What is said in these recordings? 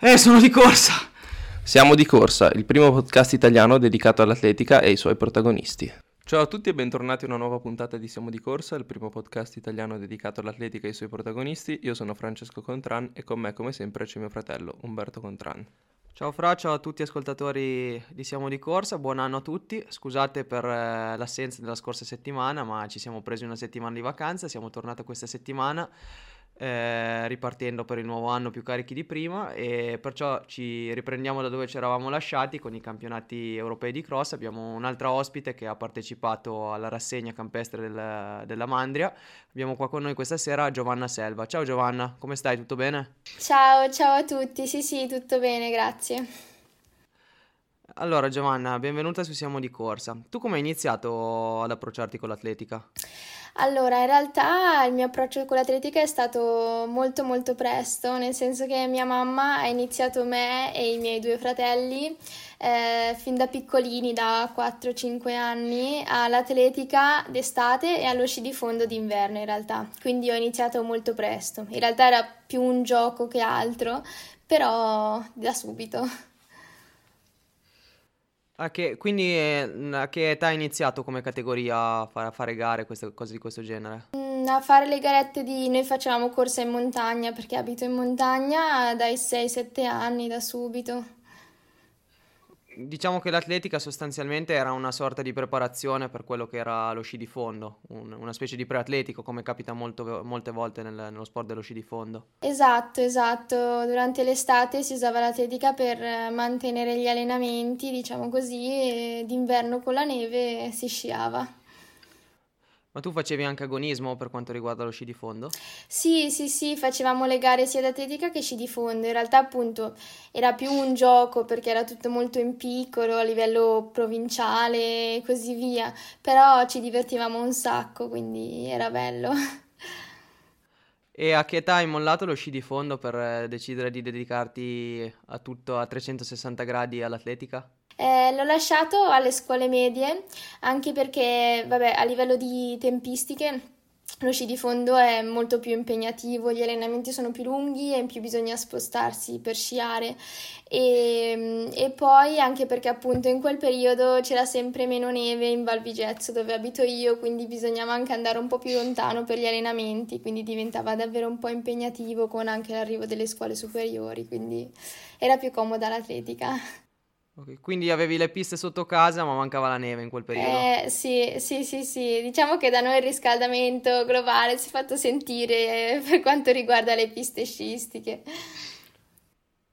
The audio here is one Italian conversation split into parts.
Eh, sono di corsa. Siamo di corsa, il primo podcast italiano dedicato all'atletica e ai suoi protagonisti. Ciao a tutti e bentornati a una nuova puntata di Siamo di Corsa, il primo podcast italiano dedicato all'atletica e ai suoi protagonisti. Io sono Francesco Contran e con me come sempre c'è mio fratello Umberto Contran. Ciao Fra, ciao a tutti gli ascoltatori di Siamo di Corsa, buon anno a tutti. Scusate per eh, l'assenza della scorsa settimana, ma ci siamo presi una settimana di vacanza, siamo tornati questa settimana eh, ripartendo per il nuovo anno più carichi di prima e perciò ci riprendiamo da dove ci eravamo lasciati con i campionati europei di cross. Abbiamo un'altra ospite che ha partecipato alla rassegna campestre del, della Mandria. Abbiamo qua con noi questa sera Giovanna Selva. Ciao Giovanna, come stai? Tutto bene? Ciao, ciao a tutti. Sì, sì, tutto bene, grazie. Allora Giovanna, benvenuta su Siamo di Corsa. Tu come hai iniziato ad approcciarti con l'atletica? Allora, in realtà il mio approccio con l'atletica è stato molto molto presto, nel senso che mia mamma ha iniziato me e i miei due fratelli eh, fin da piccolini, da 4-5 anni, all'atletica d'estate e allo sci di fondo d'inverno in realtà. Quindi ho iniziato molto presto. In realtà era più un gioco che altro, però da subito. A che, quindi eh, a che età hai iniziato come categoria a fare, a fare gare, queste cose di questo genere? Mm, a fare le garette di... Noi facevamo corsa in montagna perché abito in montagna dai 6-7 anni, da subito diciamo che l'atletica sostanzialmente era una sorta di preparazione per quello che era lo sci di fondo, un, una specie di preatletico come capita molto, molte volte nel, nello sport dello sci di fondo. Esatto, esatto. Durante l'estate si usava l'atletica per mantenere gli allenamenti, diciamo così, e d'inverno con la neve si sciava. Ma tu facevi anche agonismo per quanto riguarda lo sci di fondo? Sì, sì, sì, facevamo le gare sia d'atletica che sci di fondo. In realtà, appunto, era più un gioco perché era tutto molto in piccolo a livello provinciale e così via. Però ci divertivamo un sacco, quindi era bello. E a che età hai mollato lo sci di fondo per eh, decidere di dedicarti a tutto a 360 gradi all'atletica? Eh, l'ho lasciato alle scuole medie anche perché, vabbè, a livello di tempistiche lo sci di fondo è molto più impegnativo, gli allenamenti sono più lunghi e in più bisogna spostarsi per sciare e, e, poi anche perché appunto in quel periodo c'era sempre meno neve in Val Vigezzo dove abito io, quindi bisognava anche andare un po' più lontano per gli allenamenti, quindi diventava davvero un po' impegnativo con anche l'arrivo delle scuole superiori, quindi era più comoda l'atletica. Okay, quindi avevi le piste sotto casa, ma mancava la neve in quel periodo. Eh, sì, sì, sì, sì. Diciamo che da noi il riscaldamento globale si è fatto sentire per quanto riguarda le piste sciistiche.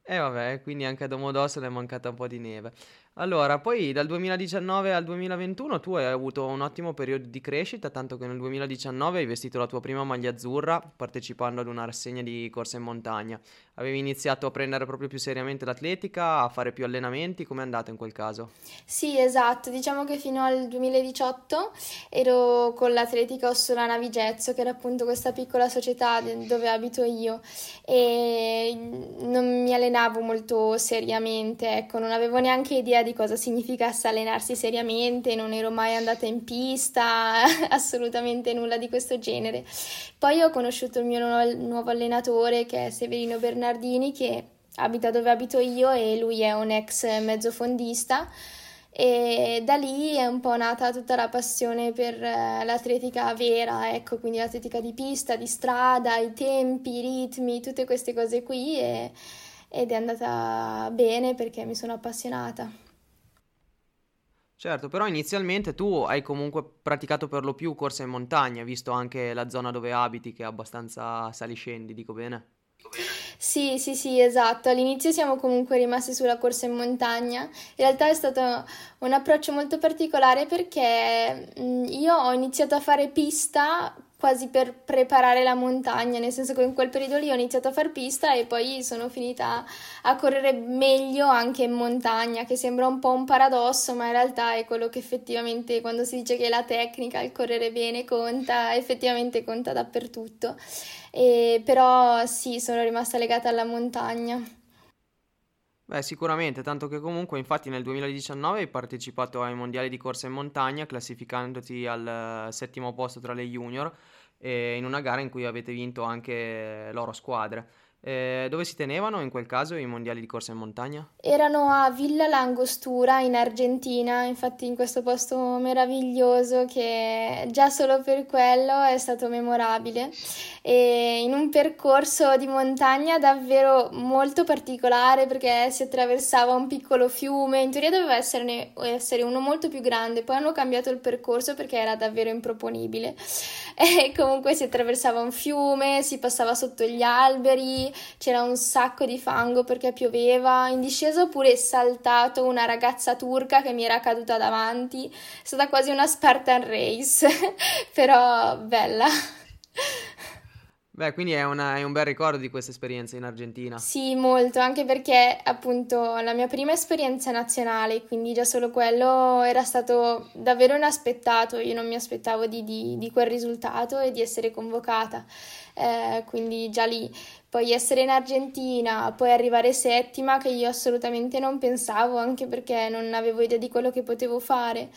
E eh, vabbè, quindi anche a Domodossola è mancata un po' di neve. Allora, poi dal 2019 al 2021 tu hai avuto un ottimo periodo di crescita, tanto che nel 2019 hai vestito la tua prima maglia azzurra partecipando ad una rassegna di corsa in montagna. Avevi iniziato a prendere proprio più seriamente l'atletica, a fare più allenamenti, com'è andato in quel caso? Sì, esatto, diciamo che fino al 2018 ero con l'Atletica Ossolana Vigezzo, che era appunto questa piccola società dove abito io e non mi allenavo molto seriamente, ecco, non avevo neanche idea di cosa significasse allenarsi seriamente, non ero mai andata in pista, assolutamente nulla di questo genere. Poi ho conosciuto il mio nuovo allenatore che è Severino Bernardini che abita dove abito io e lui è un ex mezzofondista e da lì è un po' nata tutta la passione per eh, l'atletica vera, ecco, quindi l'atletica di pista, di strada, i tempi, i ritmi, tutte queste cose qui e, ed è andata bene perché mi sono appassionata. Certo, però inizialmente tu hai comunque praticato per lo più corsa in montagna, visto anche la zona dove abiti che è abbastanza saliscendi, dico bene? Sì, sì, sì, esatto. All'inizio siamo comunque rimasti sulla corsa in montagna. In realtà è stato un approccio molto particolare perché io ho iniziato a fare pista quasi per preparare la montagna, nel senso che in quel periodo lì ho iniziato a far pista e poi sono finita a correre meglio anche in montagna, che sembra un po' un paradosso, ma in realtà è quello che effettivamente quando si dice che la tecnica, il correre bene conta, effettivamente conta dappertutto. E, però sì, sono rimasta legata alla montagna. Beh, sicuramente, tanto che comunque, infatti, nel 2019 hai partecipato ai mondiali di corsa in montagna, classificandoti al settimo posto tra le junior, in una gara in cui avete vinto anche loro squadre. Eh, dove si tenevano in quel caso i mondiali di corsa in montagna? Erano a Villa Langostura in Argentina, infatti in questo posto meraviglioso che già solo per quello è stato memorabile. E in un percorso di montagna davvero molto particolare perché si attraversava un piccolo fiume, in teoria doveva esserne, essere uno molto più grande, poi hanno cambiato il percorso perché era davvero improponibile. E comunque si attraversava un fiume, si passava sotto gli alberi, c'era un sacco di fango perché pioveva, in discesa ho pure saltato una ragazza turca che mi era caduta davanti, è stata quasi una Spartan Race, però bella. Beh, quindi è, una, è, un bel ricordo di questa esperienza in Argentina. Sì, molto, anche perché appunto la mia prima esperienza nazionale, quindi già solo quello era stato davvero inaspettato, io non mi aspettavo di, di, di quel risultato e di essere convocata, eh, quindi già lì. Poi essere in Argentina, poi arrivare settima, che io assolutamente non pensavo, anche perché non avevo idea di quello che potevo fare.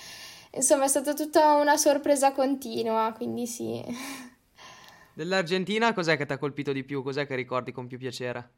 Insomma, è stata tutta una sorpresa continua, quindi sì. Dell'Argentina cos'è che ti ha colpito di più? Cos'è che ricordi con più piacere?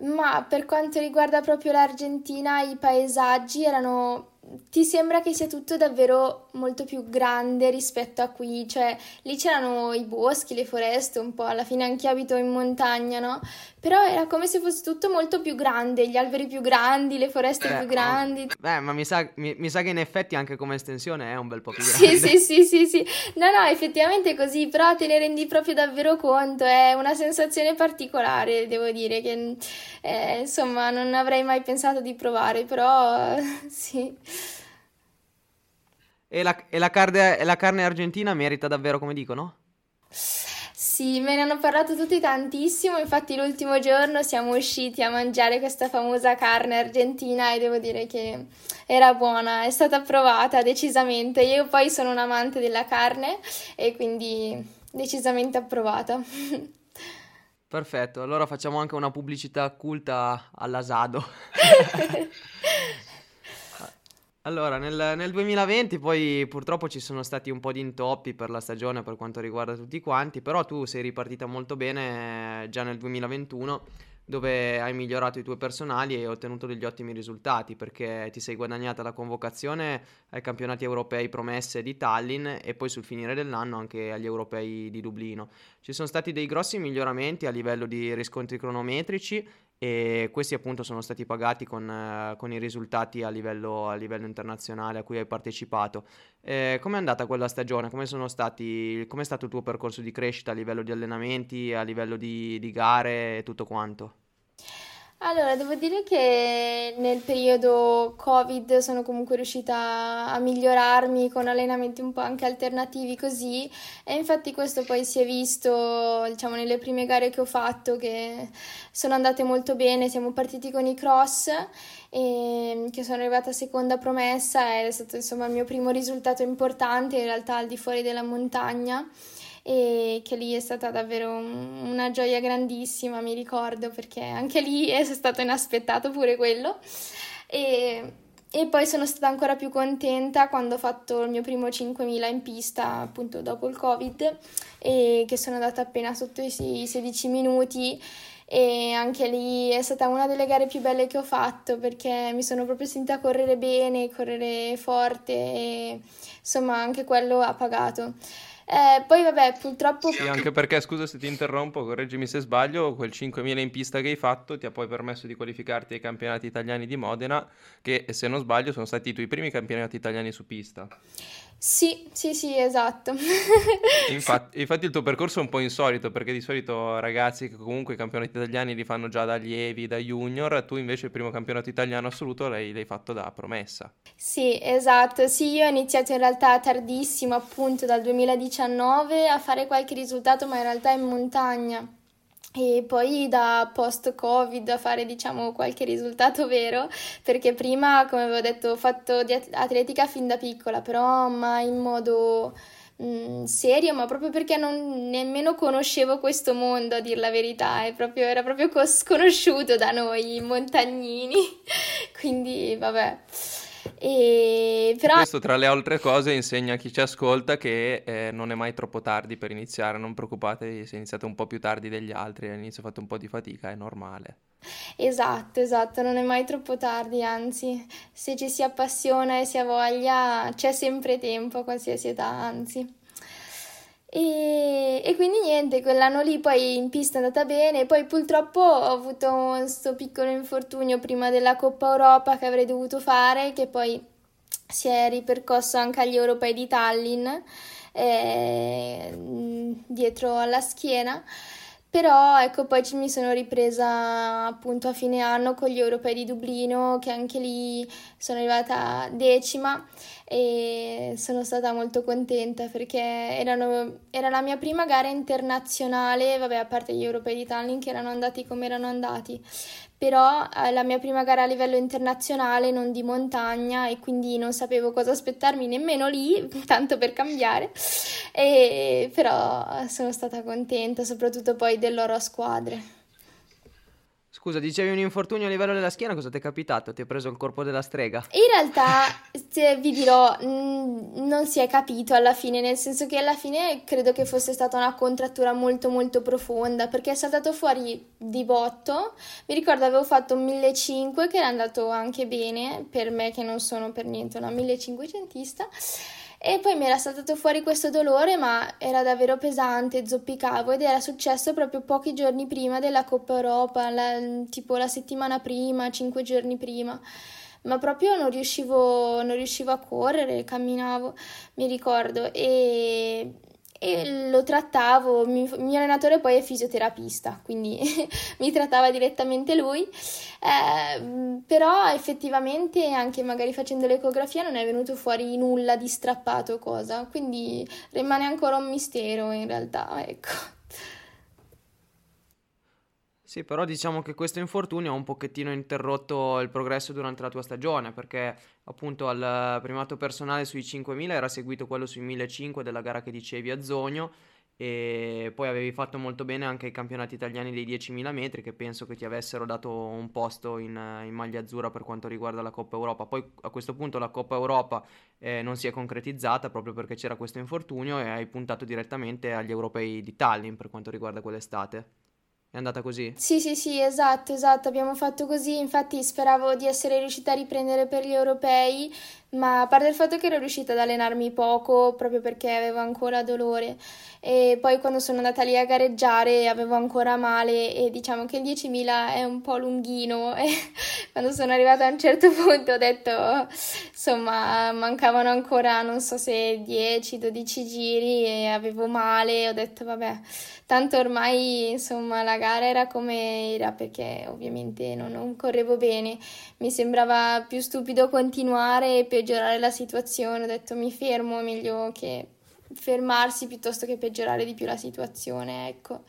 Ma per quanto riguarda proprio l'Argentina, i paesaggi erano ti sembra che sia tutto davvero molto più grande rispetto a qui, cioè lì c'erano i boschi, le foreste, un po', alla fine anche abito in montagna, no? Però era come se fosse tutto molto più grande, gli alberi più grandi, le foreste eh, più grandi. Beh, ma mi sa, mi, mi sa, che in effetti anche come estensione è un bel po' più grande. Sì, sì, sì, sì, sì. No, no, effettivamente è così, però te ne rendi proprio davvero conto, è una sensazione particolare, devo dire, che eh, insomma non avrei mai pensato di provare, però sì. E la, e la, carne, e la carne argentina merita davvero come dicono? Sì, me ne hanno parlato tutti tantissimo, infatti l'ultimo giorno siamo usciti a mangiare questa famosa carne argentina e devo dire che era buona, è stata provata decisamente. Io poi sono un amante della carne e quindi decisamente approvata. Perfetto, allora facciamo anche una pubblicità culta all'asado. Allora, nel, nel 2020 poi purtroppo ci sono stati un po' di intoppi per la stagione per quanto riguarda tutti quanti, però tu sei ripartita molto bene eh, già nel 2021 dove hai migliorato i tuoi personali e ottenuto degli ottimi risultati perché ti sei guadagnata la convocazione ai campionati europei promesse di Tallinn e poi sul finire dell'anno anche agli europei di Dublino. Ci sono stati dei grossi miglioramenti a livello di riscontri cronometrici e questi appunto sono stati pagati con, eh, con i risultati a livello, a livello, internazionale a cui hai partecipato. Eh, com'è andata quella stagione? Come stati, com'è stato il tuo percorso di crescita a livello di allenamenti, a livello di, di gare e tutto quanto? Allora, devo dire che nel periodo Covid sono comunque riuscita a migliorarmi con allenamenti un po' anche alternativi così. E infatti questo poi si è visto, diciamo, nelle prime gare che ho fatto che sono andate molto bene, siamo partiti con i cross e che sono arrivata seconda promessa ed è stato insomma il mio primo risultato importante in realtà al di fuori della montagna e che lì è stata davvero un, una gioia grandissima, mi ricordo, perché anche lì è stato inaspettato pure quello. E, e poi sono stata ancora più contenta quando ho fatto il mio primo 5.000 in pista, appunto dopo il Covid, e che sono andata appena sotto i 16 minuti e anche lì è stata una delle gare più belle che ho fatto perché mi sono proprio sentita correre bene, correre forte e insomma anche quello ha pagato. Eh, poi vabbè, purtroppo... Sì, anche perché, scusa se ti interrompo, correggimi se sbaglio, quel 5.000 in pista che hai fatto ti ha poi permesso di qualificarti ai campionati italiani di Modena, che se non sbaglio sono stati i tuoi primi campionati italiani su pista. Sì, sì, sì, esatto. infatti, infatti, il tuo percorso è un po' insolito perché di solito ragazzi che comunque i campionati italiani li fanno già da allievi, da junior, tu invece il primo campionato italiano assoluto l'hai, l'hai fatto da promessa. Sì, esatto. Sì, io ho iniziato in realtà tardissimo, appunto dal 2019 a fare qualche risultato, ma in realtà in montagna e poi da post-Covid a fare diciamo qualche risultato vero, perché prima, come avevo detto, ho fatto di atletica fin da piccola, però mai in modo mh, mm, serio, ma proprio perché non nemmeno conoscevo questo mondo, a dir la verità, proprio, era proprio sconosciuto da noi montagnini, quindi vabbè. E però... Questo tra le altre cose insegna a chi ci ascolta che eh, non è mai troppo tardi per iniziare, non preoccupatevi se iniziate un po' più tardi degli altri, all'inizio fate un po' di fatica, è normale. Esatto, esatto, non è mai troppo tardi, anzi, se ci si appassiona e si ha voglia, c'è sempre tempo a qualsiasi età, anzi. E, e, quindi niente, quell'anno lì poi in pista è andata bene, poi purtroppo ho avuto questo piccolo infortunio prima della Coppa Europa che avrei dovuto fare, che poi si è ripercosso anche agli europei di Tallinn, eh, dietro alla schiena. Però ecco, poi mi sono ripresa appunto a fine anno con gli europei di Dublino, che anche lì sono arrivata decima e sono stata molto contenta perché erano, era la mia prima gara internazionale, vabbè, a parte gli europei di Tallinn che erano andati come erano andati, però eh, la mia prima gara a livello internazionale, non di montagna, e quindi non sapevo cosa aspettarmi nemmeno lì, tanto per cambiare, e, però sono stata contenta, soprattutto poi dell'oro a squadre. Scusa, dicevi un infortunio a livello della schiena, cosa ti è capitato? Ti hai preso il corpo della strega? In realtà, vi dirò, mh, non si è capito alla fine, nel senso che alla fine credo che fosse stata una contrattura molto molto profonda, perché è saltato fuori di botto. Mi ricordo avevo fatto un 1500 che era andato anche bene, per me che non sono per niente una 1500ista. E poi mi era saltato fuori questo dolore, ma era davvero pesante, zoppicavo ed era successo proprio pochi giorni prima della Coppa Europa, la, tipo la settimana prima, cinque giorni prima. Ma proprio non riuscivo, non riuscivo a correre, camminavo, mi ricordo. E e lo trattavo, il mio allenatore poi è fisioterapista, quindi mi trattava direttamente lui, eh, però effettivamente anche magari facendo l'ecografia non è venuto fuori nulla di strappato cosa, quindi rimane ancora un mistero in realtà, ecco. Sì, però diciamo che questo infortunio ha un pochettino interrotto il progresso durante la tua stagione, perché appunto al primato personale sui 5.000 era seguito quello sui 1.500 della gara che dicevi a Zogno e poi avevi fatto molto bene anche ai campionati italiani dei 10.000 metri che penso che ti avessero dato un posto in, in maglia azzurra per quanto riguarda la Coppa Europa. Poi a questo punto la Coppa Europa eh, non si è concretizzata proprio perché c'era questo infortunio e hai puntato direttamente agli europei di Tallinn per quanto riguarda quell'estate. È andata così? Sì, sì, sì, esatto, esatto, abbiamo fatto così, infatti speravo di essere riuscita a riprendere per gli europei, ma a parte il fatto che ero riuscita ad allenarmi poco proprio perché avevo ancora dolore. E poi quando sono andata lì a gareggiare avevo ancora male e diciamo che il 10.000 è un po' lunghino. E quando sono arrivata a un certo punto ho detto insomma mancavano ancora non so se 10-12 giri e avevo male. Ho detto vabbè tanto ormai insomma la gara era come era perché ovviamente non, non correvo bene. Mi sembrava più stupido continuare peggiorare la situazione ho detto mi fermo meglio che fermarsi piuttosto che peggiorare di più la situazione, ecco.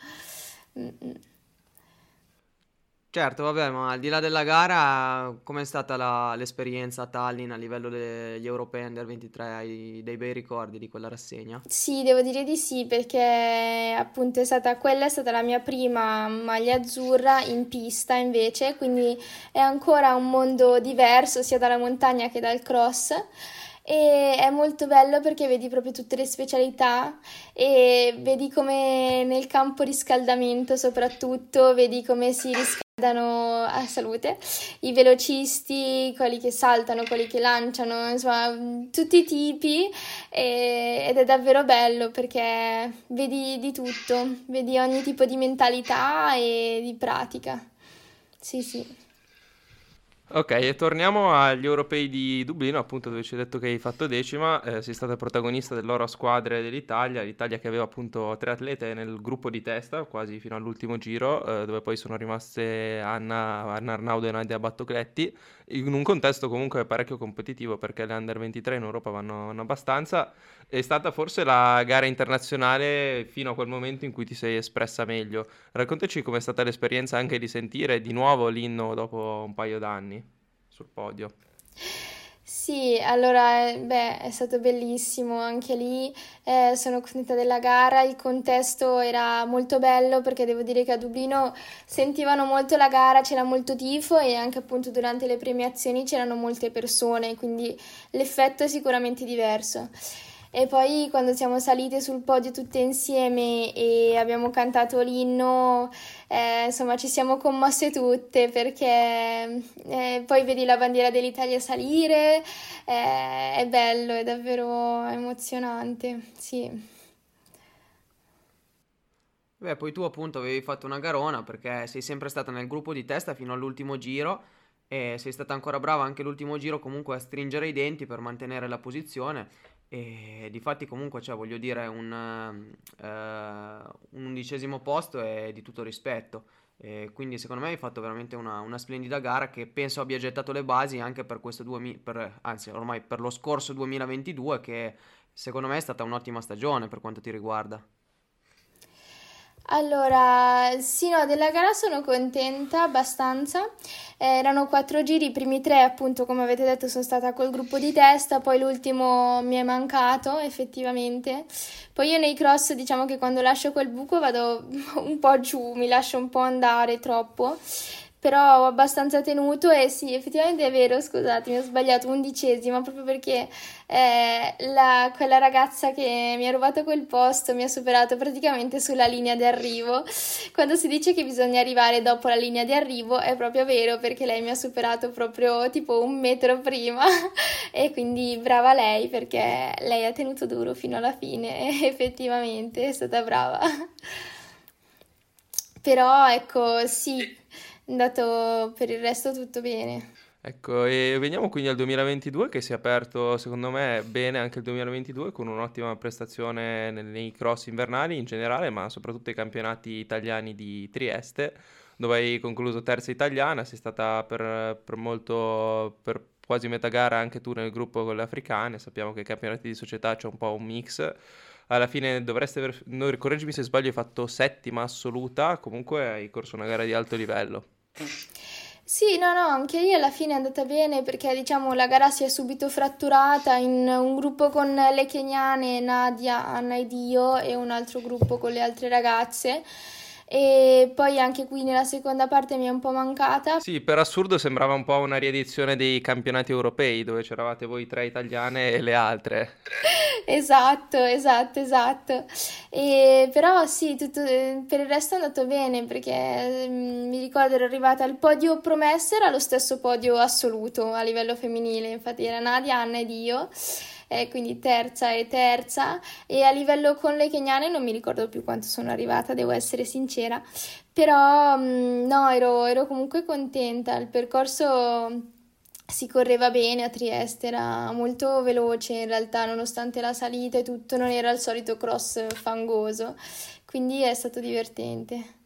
Certo, vabbè, ma al di là della gara, com'è stata la, l'esperienza a Tallinn a livello degli europei under 23? Hai dei bei ricordi di quella rassegna? Sì, devo dire di sì, perché appunto è stata, quella è stata la mia prima maglia azzurra in pista invece, quindi è ancora un mondo diverso sia dalla montagna che dal cross e è molto bello perché vedi proprio tutte le specialità e vedi come nel campo riscaldamento soprattutto, vedi come si riscaldano a salute i velocisti, quelli che saltano, quelli che lanciano, insomma tutti i tipi e, ed è davvero bello perché vedi di tutto, vedi ogni tipo di mentalità e di pratica. Sì, sì. Ok, e torniamo agli europei di Dublino, appunto dove ci hai detto che hai fatto decima, eh, sei stata protagonista dell'oro a squadre dell'Italia, l'Italia che aveva appunto tre atlete nel gruppo di testa, quasi fino all'ultimo giro, eh, dove poi sono rimaste Anna, Anna Arnaudo e Nadia Battocletti, in un contesto comunque parecchio competitivo perché le under 23 in Europa vanno, vanno abbastanza, è stata forse la gara internazionale fino a quel momento in cui ti sei espressa meglio. Raccontaci com'è stata l'esperienza anche di sentire di nuovo l'inno dopo un paio d'anni sul podio. Sì, allora, eh, beh, è stato bellissimo anche lì, eh, sono contenta della gara, il contesto era molto bello perché devo dire che a Dublino sentivano molto la gara, c'era molto tifo e anche appunto durante le premiazioni c'erano molte persone, quindi l'effetto è sicuramente diverso. E poi quando siamo salite sul podio tutte insieme e abbiamo cantato l'inno, eh, insomma ci siamo commosse tutte perché eh, poi vedi la bandiera dell'Italia salire, eh, è bello, è davvero emozionante, sì. Beh, poi tu appunto avevi fatto una garona perché sei sempre stata nel gruppo di testa fino all'ultimo giro e sei stata ancora brava anche l'ultimo giro comunque a stringere i denti per mantenere la posizione e difatti comunque, cioè, voglio dire, un, eh, un undicesimo posto è di tutto rispetto. E quindi secondo me hai fatto veramente una, una, splendida gara che penso abbia gettato le basi anche per questo 2000, per, anzi ormai per lo scorso 2022 che secondo me è stata un'ottima stagione per quanto ti riguarda. Allora, sì, no, della gara sono contenta abbastanza. Eh, erano quattro giri, i primi tre, appunto, come avete detto, sono stata col gruppo di testa, poi l'ultimo mi è mancato effettivamente. Poi io nei cross, diciamo che quando lascio quel buco vado un po' giù, mi lascio un po' andare troppo però ho abbastanza tenuto e sì, effettivamente è vero, scusatemi, ho sbagliato undicesima proprio perché eh, la, quella ragazza che mi ha rubato quel posto mi ha superato praticamente sulla linea di arrivo. Quando si dice che bisogna arrivare dopo la linea di arrivo è proprio vero perché lei mi ha superato proprio tipo un metro prima e quindi brava lei perché lei ha tenuto duro fino alla fine effettivamente è stata brava. Però ecco, sì andato per il resto tutto bene. Ecco, e veniamo quindi al 2022 che si è aperto secondo me bene anche il 2022 con un'ottima prestazione nei cross invernali in generale, ma soprattutto ai campionati italiani di Trieste, dove hai concluso terza italiana, sei stata per, per molto, per quasi metà gara anche tu nel gruppo con le africane, sappiamo che ai campionati di società c'è un po' un mix, alla fine dovreste aver, correggimi se sbaglio, hai fatto settima assoluta, comunque hai corso una gara di alto livello. Sì, no, no, anche lì alla fine è andata bene perché diciamo la gara si è subito fratturata in un gruppo con le keniane, Nadia, Anna ed io e un altro gruppo con le altre ragazze e poi anche qui nella seconda parte mi è un po' mancata. Sì, per assurdo sembrava un po' una riedizione dei campionati europei dove c'eravate voi tre italiane e le altre. esatto, esatto, esatto. E, però sì, tutto, per il resto è andato bene perché mm, mi ricordo ero arrivata al podio promessa, era lo stesso podio assoluto a livello femminile, infatti era Nadia, Anna ed io eh, quindi terza e terza. E a livello con le keniane non mi ricordo più quanto sono arrivata, devo essere sincera, però mm, no, ero, ero comunque contenta, il percorso si correva bene a Trieste, era molto veloce in realtà, nonostante la salita e tutto, non era il solito cross fangoso, quindi è stato divertente.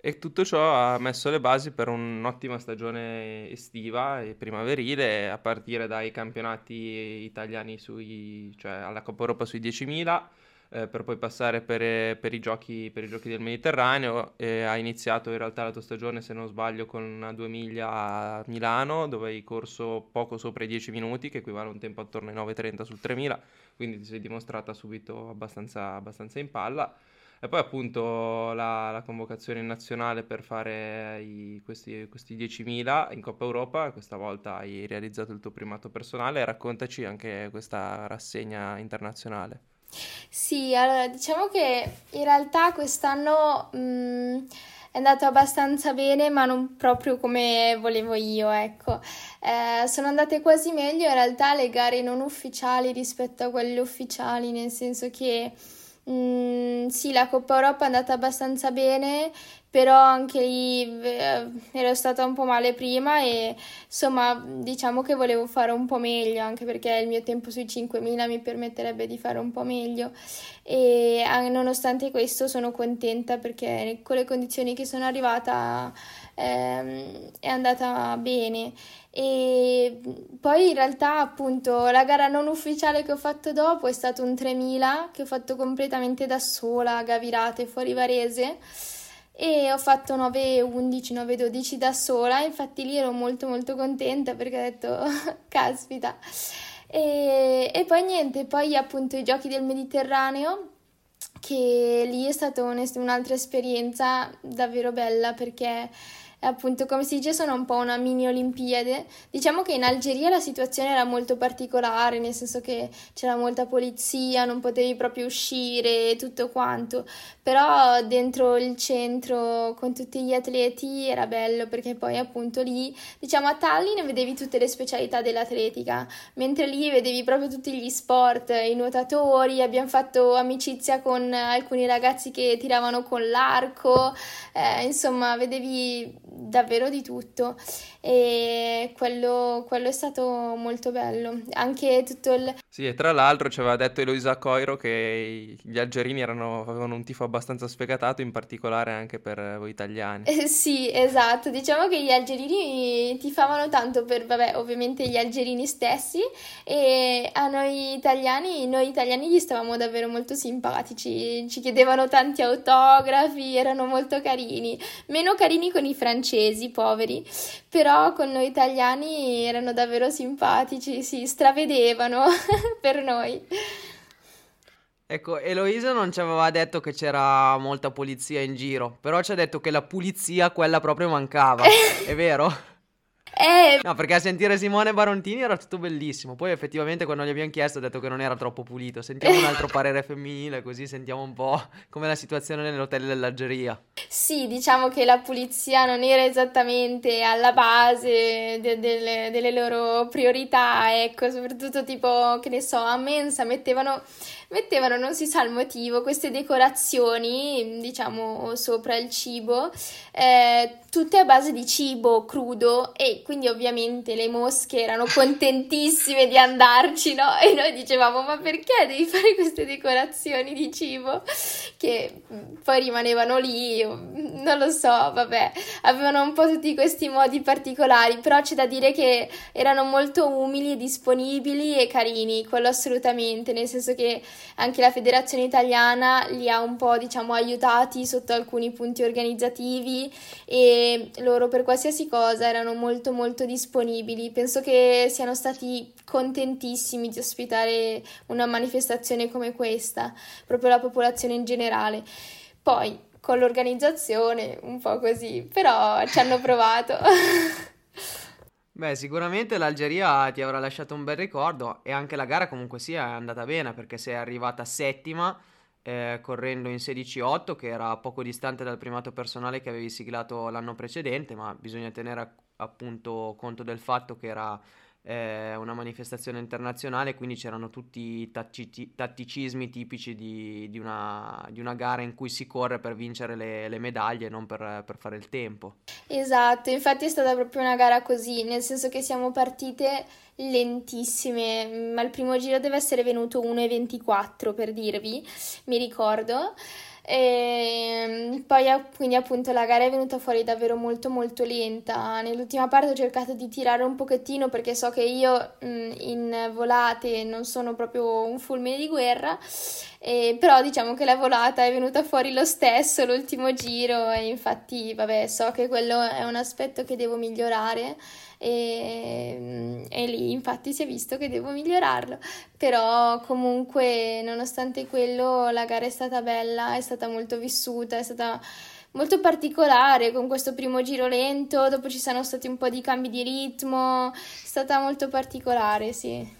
E tutto ciò ha messo le basi per un'ottima stagione estiva e primaverile, a partire dai campionati italiani sui, cioè alla Coppa Europa sui 10.000, eh, per poi passare per, per, i giochi, per, i giochi, del Mediterraneo. E ha iniziato in realtà la tua stagione, se non sbaglio, con una 2 miglia a Milano, dove hai corso poco sopra i 10 minuti, che equivale a un tempo attorno ai 9.30 sul 3.000, quindi ti sei dimostrata subito abbastanza, abbastanza in palla. E poi appunto la, la convocazione nazionale per fare i, questi, questi 10.000 in Coppa Europa, questa volta hai realizzato il tuo primato personale, raccontaci anche questa rassegna internazionale. Sì, allora diciamo che in realtà quest'anno mh, mm, è andato abbastanza bene, ma non proprio come volevo io, ecco. Eh, sono andate quasi meglio in realtà le gare non ufficiali rispetto a quelle ufficiali, nel senso che Mm, sì, la Coppa Europa è andata abbastanza bene, però anche lì eh, ero stata un po' male prima e insomma diciamo che volevo fare un po' meglio anche perché il mio tempo sui 5000 mi permetterebbe di fare un po' meglio. E nonostante questo sono contenta perché con le condizioni che sono arrivata ehm, è andata bene. E poi in realtà appunto la gara non ufficiale che ho fatto dopo è stato un 3000 che ho fatto completamente da sola a Gavirate fuori Varese. E ho fatto 9-11, 9-12 da sola, infatti lì ero molto molto contenta perché ho detto caspita. E, e poi niente, poi appunto i giochi del Mediterraneo, che lì è stata un'altra esperienza davvero bella perché appunto come si dice sono un po' una mini Olimpiade. Diciamo che in Algeria la situazione era molto particolare, nel senso che c'era molta polizia, non potevi proprio uscire e tutto quanto, però dentro il centro con tutti gli atleti era bello perché poi appunto lì, diciamo a Tallinn vedevi tutte le specialità dell'atletica, mentre lì vedevi proprio tutti gli sport, i nuotatori, abbiamo fatto amicizia con alcuni ragazzi che tiravano con l'arco, eh, insomma vedevi davvero di tutto e quello, quello, è stato molto bello. Anche tutto il... Sì, e tra l'altro ci aveva detto Eloisa Coiro che gli algerini erano, avevano un tifo abbastanza sfegatato, in particolare anche per voi italiani. Eh, sì, esatto. Diciamo che gli algerini tifavano tanto per, vabbè, ovviamente gli algerini stessi e a noi italiani, noi italiani gli stavamo davvero molto simpatici, ci chiedevano tanti autografi, erano molto carini, meno carini con i francesi, poveri, però con noi italiani erano davvero simpatici, si stravedevano per noi. Ecco, Eloisa non ci aveva detto che c'era molta polizia in giro, però ci ha detto che la pulizia quella proprio mancava, è vero? Eh... No, perché a sentire Simone Barontini era tutto bellissimo. Poi effettivamente quando gli abbiamo chiesto ha detto che non era troppo pulito. Sentiamo un altro parere femminile, così sentiamo un po' com'è la situazione nell'hotel dell'Algeria. Sì, diciamo che la pulizia non era esattamente alla base de- de- delle loro priorità, ecco, soprattutto tipo, che ne so, a mensa mettevano mettevano, non si sa il motivo, queste decorazioni, diciamo, sopra il cibo, eh, tutte a base di cibo crudo e quindi ovviamente le mosche erano contentissime di andarci, no? E noi dicevamo, ma perché devi fare queste decorazioni di cibo? Che poi rimanevano lì, non lo so, vabbè, avevano un po' tutti questi modi particolari, però c'è da dire che erano molto umili disponibili e carini, quello assolutamente, nel senso che anche la federazione italiana li ha un po' diciamo aiutati sotto alcuni punti organizzativi e loro per qualsiasi cosa erano molto molto disponibili. Penso che siano stati contentissimi di ospitare una manifestazione come questa, proprio la popolazione in generale. Poi con l'organizzazione un po' così, però ci hanno provato. Beh, sicuramente l'Algeria ti avrà lasciato un bel ricordo e anche la gara comunque sia è andata bene perché sei arrivata settima eh, correndo in 16-8 che era poco distante dal primato personale che avevi siglato l'anno precedente, ma bisogna tenere appunto conto del fatto che era eh, una manifestazione internazionale, quindi c'erano tutti i tattici, tatticismi tipici di, di, una, di, una, gara in cui si corre per vincere le, le medaglie, non per, per, fare il tempo. Esatto, infatti è stata proprio una gara così, nel senso che siamo partite lentissime, ma il primo giro deve essere venuto 1,24 per dirvi, mi ricordo. E ehm, poi quindi appunto la gara è venuta fuori davvero molto molto lenta. Nell'ultima parte ho cercato di tirare un pochettino perché so che io in volate non sono proprio un fulmine di guerra, e, però diciamo che la volata è venuta fuori lo stesso l'ultimo giro e infatti vabbè so che quello è un aspetto che devo migliorare e, e lì infatti si è visto che devo migliorarlo, però comunque nonostante quello la gara è stata bella, è stata molto vissuta, è stata molto particolare con questo primo giro lento, dopo ci sono stati un po' di cambi di ritmo, è stata molto particolare, sì.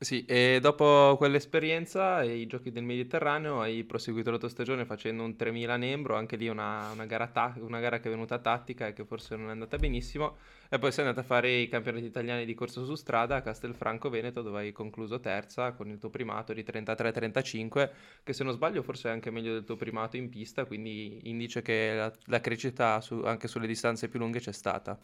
Sì, e dopo quell'esperienza, i giochi del Mediterraneo, hai proseguito la tua stagione facendo un 3000 Nembro, anche lì una, una gara ta- una gara che è venuta tattica e che forse non è andata benissimo, e poi sei andata a fare i campionati italiani di corsa su strada a Castelfranco Veneto, dove hai concluso terza con il tuo primato di 33-35, che se non sbaglio forse è anche meglio del tuo primato in pista, quindi indice che la, la crescita su- anche sulle distanze più lunghe c'è stata.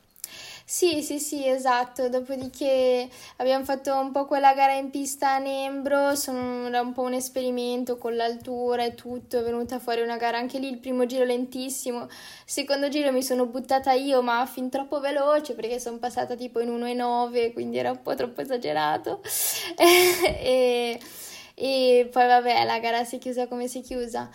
Sì, sì, sì, esatto. Dopodiché abbiamo fatto un po' quella gara in pista a Nembro, sono, era un po' un esperimento con l'altura e tutto, è venuta fuori una gara anche lì, il primo giro lentissimo, secondo giro mi sono buttata io, ma fin troppo veloce perché sono passata tipo in 1,9, quindi era un po' troppo esagerato. e, e poi vabbè, la gara si è chiusa come si è chiusa.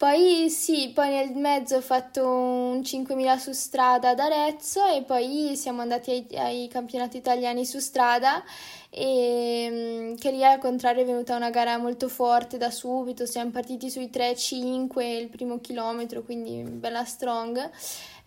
Poi sì, poi nel mezzo ho fatto un 5.000 su strada ad Arezzo e poi siamo andati ai, ai campionati italiani su strada e mm, che lì al contrario è venuta una gara molto forte da subito, siamo partiti sui 3-5 il primo chilometro, quindi bella strong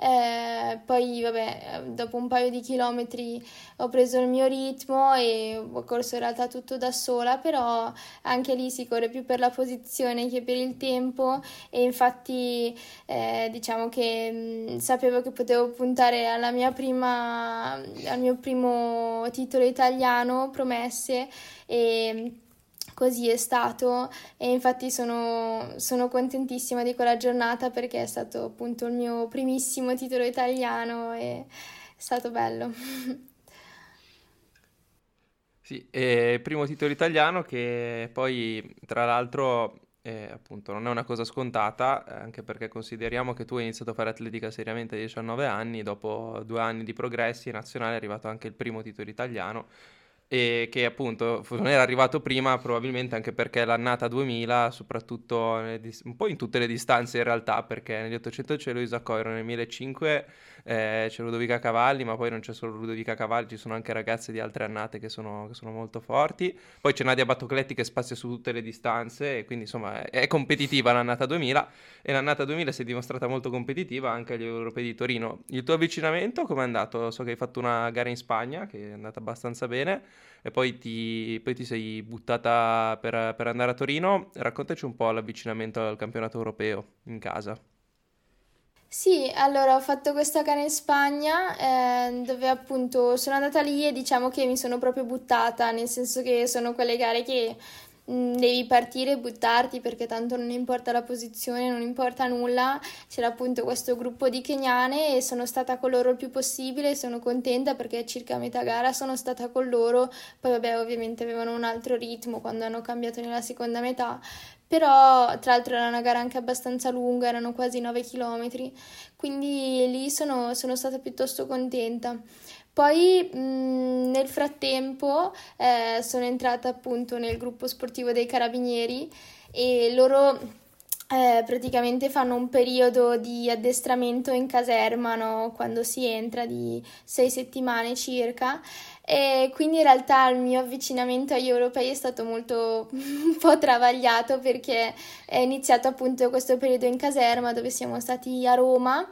eh, poi, vabbè, dopo un paio di chilometri ho preso il mio ritmo e ho corso in realtà tutto da sola, però anche lì si corre più per la posizione che per il tempo e infatti eh, diciamo che mh, mm, sapevo che potevo puntare alla mia prima, al mio primo titolo italiano, promesse e Così è stato e infatti sono, sono, contentissima di quella giornata perché è stato appunto il mio primissimo titolo italiano e è stato bello. Sì, e primo titolo italiano che poi tra l'altro eh, appunto non è una cosa scontata anche perché consideriamo che tu hai iniziato a fare atletica seriamente a 19 anni, dopo due anni di progressi nazionale è arrivato anche il primo titolo italiano e che appunto non era arrivato prima probabilmente anche perché l'annata 2000 soprattutto un po' in tutte le distanze in realtà perché negli 800 c'è Luisa Coiro nel 1005 eh, c'è Ludovica Cavalli, ma poi non c'è solo Ludovica Cavalli, ci sono anche ragazze di altre annate che sono, che sono molto forti. Poi c'è Nadia Battocletti che spazia su tutte le distanze, e quindi insomma è, è, competitiva l'annata 2000 e l'annata 2000 si è dimostrata molto competitiva anche agli europei di Torino. Il tuo avvicinamento come è andato? So che hai fatto una gara in Spagna che è andata abbastanza bene e poi ti, poi ti sei buttata per, per andare a Torino. Raccontaci un po' l'avvicinamento al campionato europeo in casa. Sì, allora ho fatto questa gara in Spagna eh, dove appunto sono andata lì e diciamo che mi sono proprio buttata, nel senso che sono quelle gare che devi partire e buttarti perché tanto non importa la posizione, non importa nulla. C'era appunto questo gruppo di keniane e sono stata con loro il più possibile, sono contenta perché circa a metà gara sono stata con loro, poi vabbè ovviamente avevano un altro ritmo quando hanno cambiato nella seconda metà, però tra l'altro era una gara anche abbastanza lunga, erano quasi 9 km, quindi lì sono, sono stata piuttosto contenta. Poi mh, nel frattempo eh, sono entrata appunto nel gruppo sportivo dei carabinieri e loro eh, praticamente fanno un periodo di addestramento in caserma no? quando si entra di sei settimane circa e quindi in realtà il mio avvicinamento agli europei è stato molto un po' travagliato perché è iniziato appunto questo periodo in caserma dove siamo stati a Roma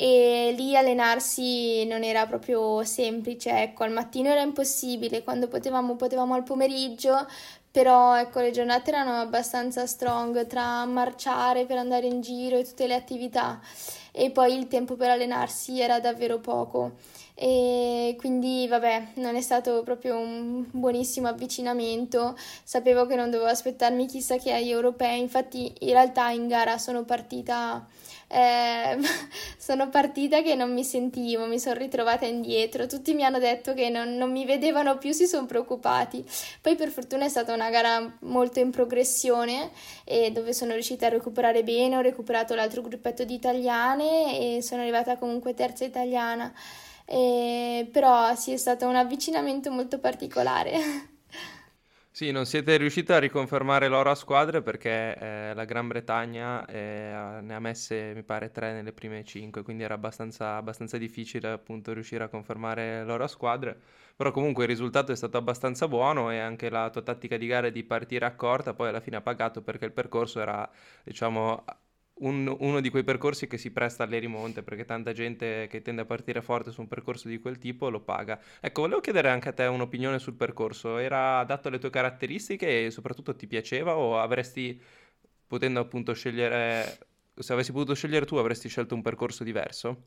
e lì allenarsi non era proprio semplice, ecco, al mattino era impossibile, quando potevamo potevamo al pomeriggio, però ecco, le giornate erano abbastanza strong tra marciare per andare in giro e tutte le attività. E poi il tempo per allenarsi era davvero poco. E quindi vabbè non è stato proprio un buonissimo avvicinamento. Sapevo che non dovevo aspettarmi chissà che agli europei infatti in realtà in gara sono partita eh, sono partita che non mi sentivo, mi sono ritrovata indietro, tutti mi hanno detto che non, non mi vedevano più, si sono preoccupati. Poi per fortuna è stata una gara molto in progressione e dove sono riuscita a recuperare bene, ho recuperato l'altro gruppetto di italiane e sono arrivata comunque terza italiana. E, però sì, è stato un avvicinamento molto particolare. Sì, non siete riusciti a riconfermare l'oro a squadre perché eh, la Gran Bretagna eh, ne ha messe, mi pare, tre nelle prime cinque, quindi era abbastanza, abbastanza difficile appunto riuscire a confermare l'oro a squadre. Però comunque il risultato è stato abbastanza buono e anche la tua tattica di gara di partire accorta poi alla fine ha pagato perché il percorso era, diciamo, un, uno di quei percorsi che si presta alle rimonte, perché tanta gente che tende a partire forte su un percorso di quel tipo lo paga. Ecco, volevo chiedere anche a te un'opinione sul percorso. Era adatto alle tue caratteristiche e soprattutto ti piaceva o avresti, potendo appunto scegliere, se avessi potuto scegliere tu, avresti scelto un percorso diverso?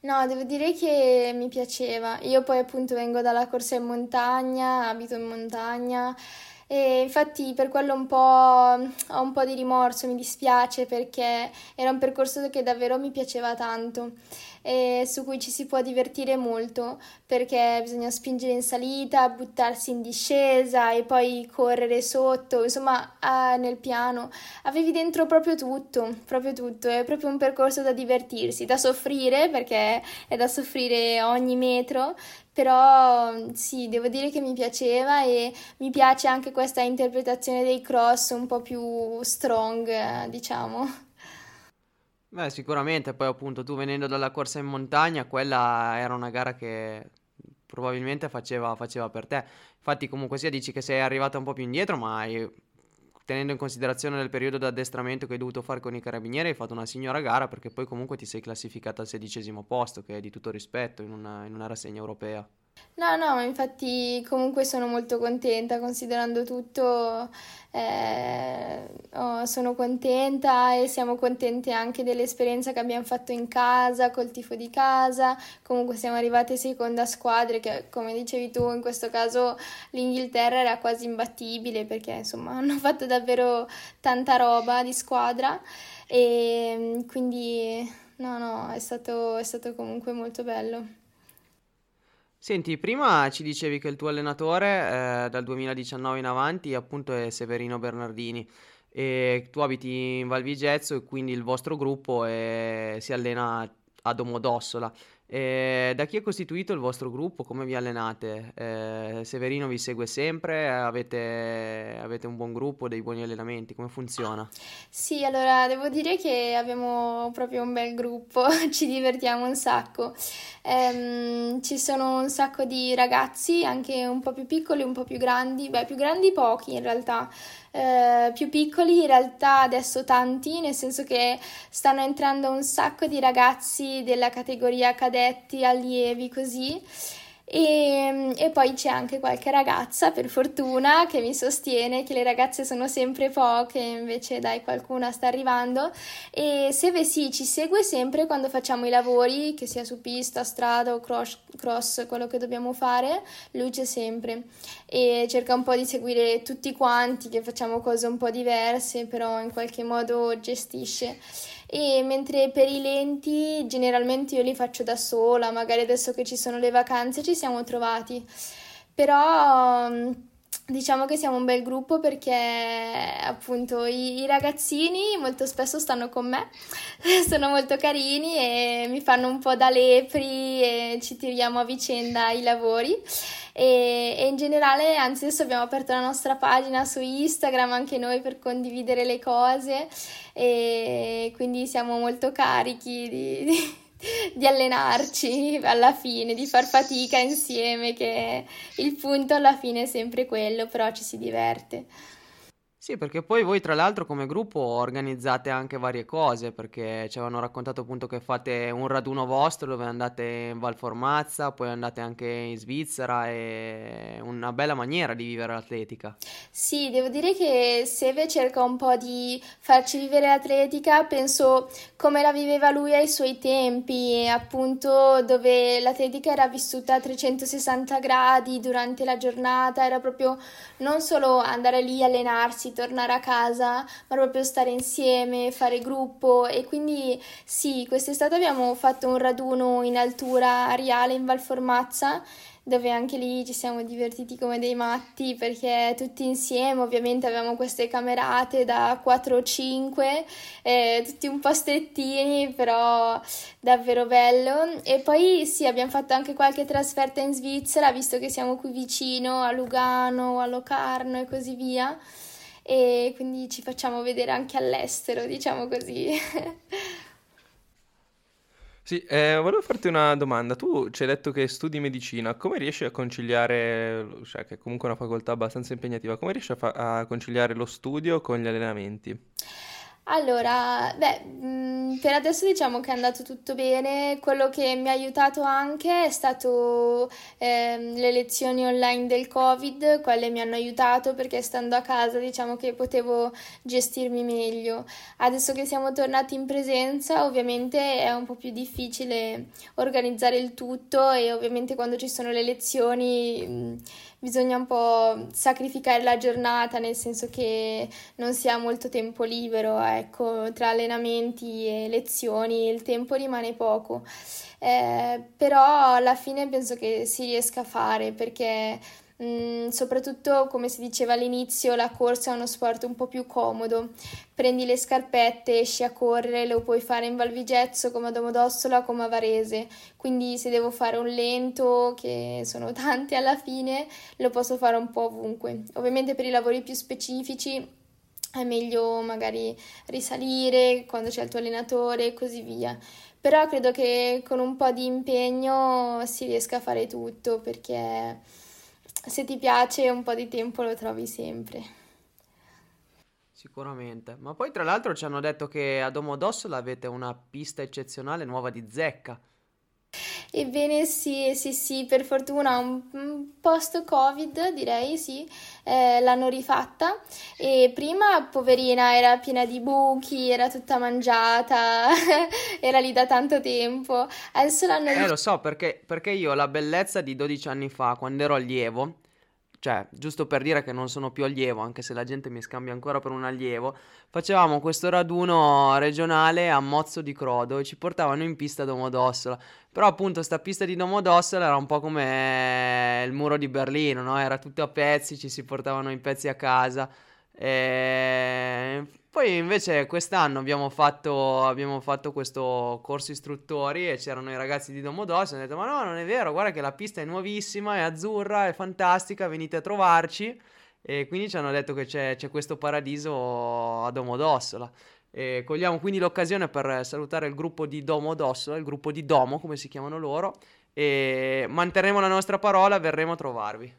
No, devo dire che mi piaceva. Io poi appunto vengo dalla corsa in montagna, abito in montagna e infatti per quello un po', ho un po' di rimorso, mi dispiace perché era un percorso che davvero mi piaceva tanto e su cui ci si può divertire molto perché bisogna spingere in salita, buttarsi in discesa e poi correre sotto, insomma ah, nel piano. Avevi dentro proprio tutto, proprio tutto, è proprio un percorso da divertirsi, da soffrire perché è da soffrire ogni metro, però sì, devo dire che mi piaceva e mi piace anche questa interpretazione dei cross un po' più strong, diciamo. Beh, sicuramente, poi appunto tu venendo dalla corsa in montagna, quella era una gara che probabilmente faceva, faceva per te. Infatti comunque sia dici che sei arrivata un po' più indietro, ma hai, tenendo in considerazione il periodo di addestramento che hai dovuto fare con i carabinieri, hai fatto una signora gara perché poi comunque ti sei classificata al sedicesimo posto, che è di tutto rispetto in una, in una rassegna europea. No, no, ma infatti comunque sono molto contenta, considerando tutto, eh, oh, sono contenta e siamo contenti anche dell'esperienza che abbiamo fatto in casa, col tifo di casa, comunque siamo arrivate seconda squadra che come dicevi tu in questo caso l'Inghilterra era quasi imbattibile perché insomma hanno fatto davvero tanta roba di squadra e quindi no, no, è stato, è stato comunque molto bello. Senti, prima ci dicevi che il tuo allenatore eh, dal 2019 in avanti appunto è Severino Bernardini e tu abiti in Val Vigezzo e quindi il vostro gruppo è, si allena a Domodossola. E da chi è costituito il vostro gruppo? Come vi allenate? Eh, Severino vi segue sempre? Avete, avete, un buon gruppo, dei buoni allenamenti? Come funziona? Sì, allora devo dire che abbiamo proprio un bel gruppo, ci divertiamo un sacco. Ehm, ci sono un sacco di ragazzi, anche un po' più piccoli, un po' più grandi, beh, più grandi pochi in realtà, eh, più piccoli in realtà adesso tanti, nel senso che stanno entrando un sacco di ragazzi della categoria cadetti, allievi, così. E, e, poi c'è anche qualche ragazza, per fortuna, che mi sostiene che le ragazze sono sempre poche, invece dai, qualcuna sta arrivando. E Seve sì, ci segue sempre quando facciamo i lavori, che sia su pista, strada o cross, cross quello che dobbiamo fare, lui c'è sempre. E cerca un po' di seguire tutti quanti, che facciamo cose un po' diverse, però in qualche modo gestisce e mentre per i lenti generalmente io li faccio da sola, magari adesso che ci sono le vacanze ci siamo trovati, però mm, diciamo che siamo un bel gruppo perché appunto i, i ragazzini molto spesso stanno con me, sono molto carini e mi fanno un po' da lepri e ci tiriamo a vicenda i lavori e, e, in generale, anzi adesso abbiamo aperto la nostra pagina su Instagram anche noi per condividere le cose e quindi siamo molto carichi di, di di allenarci alla fine, di far fatica insieme, che il punto alla fine è sempre quello, però ci si diverte. Sì, perché poi voi tra l'altro come gruppo organizzate anche varie cose, perché ci avevano raccontato appunto che fate un raduno vostro dove andate in Val Formazza, poi andate anche in Svizzera, è una bella maniera di vivere l'atletica. Sì, devo dire che Seve cerca un po' di farci vivere l'atletica, penso come la viveva lui ai suoi tempi, appunto dove l'atletica era vissuta a 360 gradi durante la giornata, era proprio non solo andare lì allenarsi, tornare a casa, ma proprio stare insieme, fare gruppo e quindi sì, quest'estate abbiamo fatto un raduno in altura a Riale in Valformazza dove anche lì ci siamo divertiti come dei matti perché tutti insieme ovviamente avevamo queste camerate da 4 o 5, eh, tutti un po' strettini, però davvero bello. E poi sì, abbiamo fatto anche qualche trasferta in Svizzera, visto che siamo qui vicino a Lugano, a Locarno e così via e quindi ci facciamo vedere anche all'estero, diciamo così. Sì, eh, volevo farti una domanda. Tu ci hai detto che studi medicina, come riesci a conciliare, cioè che è comunque una facoltà abbastanza impegnativa, come riesci a, fa- a conciliare lo studio con gli allenamenti? Allora, beh, mh, per adesso diciamo che è andato tutto bene. Quello che mi ha aiutato anche è stato ehm, le lezioni online del Covid, quelle mi hanno aiutato perché stando a casa diciamo che potevo gestirmi meglio. Adesso che siamo tornati in presenza, ovviamente è un po' più difficile organizzare il tutto e ovviamente quando ci sono le lezioni mh, bisogna un po' sacrificare la giornata, nel senso che non si ha molto tempo libero, ecco, tra allenamenti e lezioni il tempo rimane poco. Eh, però alla fine penso che si riesca a fare perché Mm, soprattutto, come si diceva all'inizio, la corsa è uno sport un po' più comodo. Prendi le scarpette, esci a correre, lo puoi fare in Val Vigezzo, come a Domodossola, come a Varese. Quindi se devo fare un lento, che sono tanti alla fine, lo posso fare un po' ovunque. Ovviamente per i lavori più specifici è meglio magari risalire quando c'è il tuo allenatore e così via. Però credo che con un po' di impegno si riesca a fare tutto perché se ti piace un po' di tempo lo trovi sempre. Sicuramente. Ma poi tra l'altro ci hanno detto che a Domodossola avete una pista eccezionale nuova di zecca. Ebbene sì, sì, sì, per fortuna un post-Covid direi sì, eh, l'hanno rifatta. E prima poverina era piena di buchi, era tutta mangiata, era lì da tanto tempo, adesso l'hanno... Eh lo so perché, perché io la bellezza di 12 anni fa, quando ero allievo, cioè, giusto per dire che non sono più allievo, anche se la gente mi scambia ancora per un allievo, facevamo questo raduno regionale a Mozzo di Crodo e ci portavano in pista Domodossola. Però appunto sta pista di Domodossola era un po' come il muro di Berlino, no? Era tutto a pezzi, ci si portavano i pezzi a casa. E poi invece quest'anno abbiamo fatto, abbiamo fatto questo corso istruttori e c'erano i ragazzi di Domodossola e hanno detto ma no non è vero, guarda che la pista è nuovissima, è azzurra, è fantastica, venite a trovarci e quindi ci hanno detto che c'è, c'è questo paradiso a Domodossola. E cogliamo quindi l'occasione per salutare il gruppo di Domodossola, il gruppo di Domo come si chiamano loro e manterremo la nostra parola, verremo a trovarvi.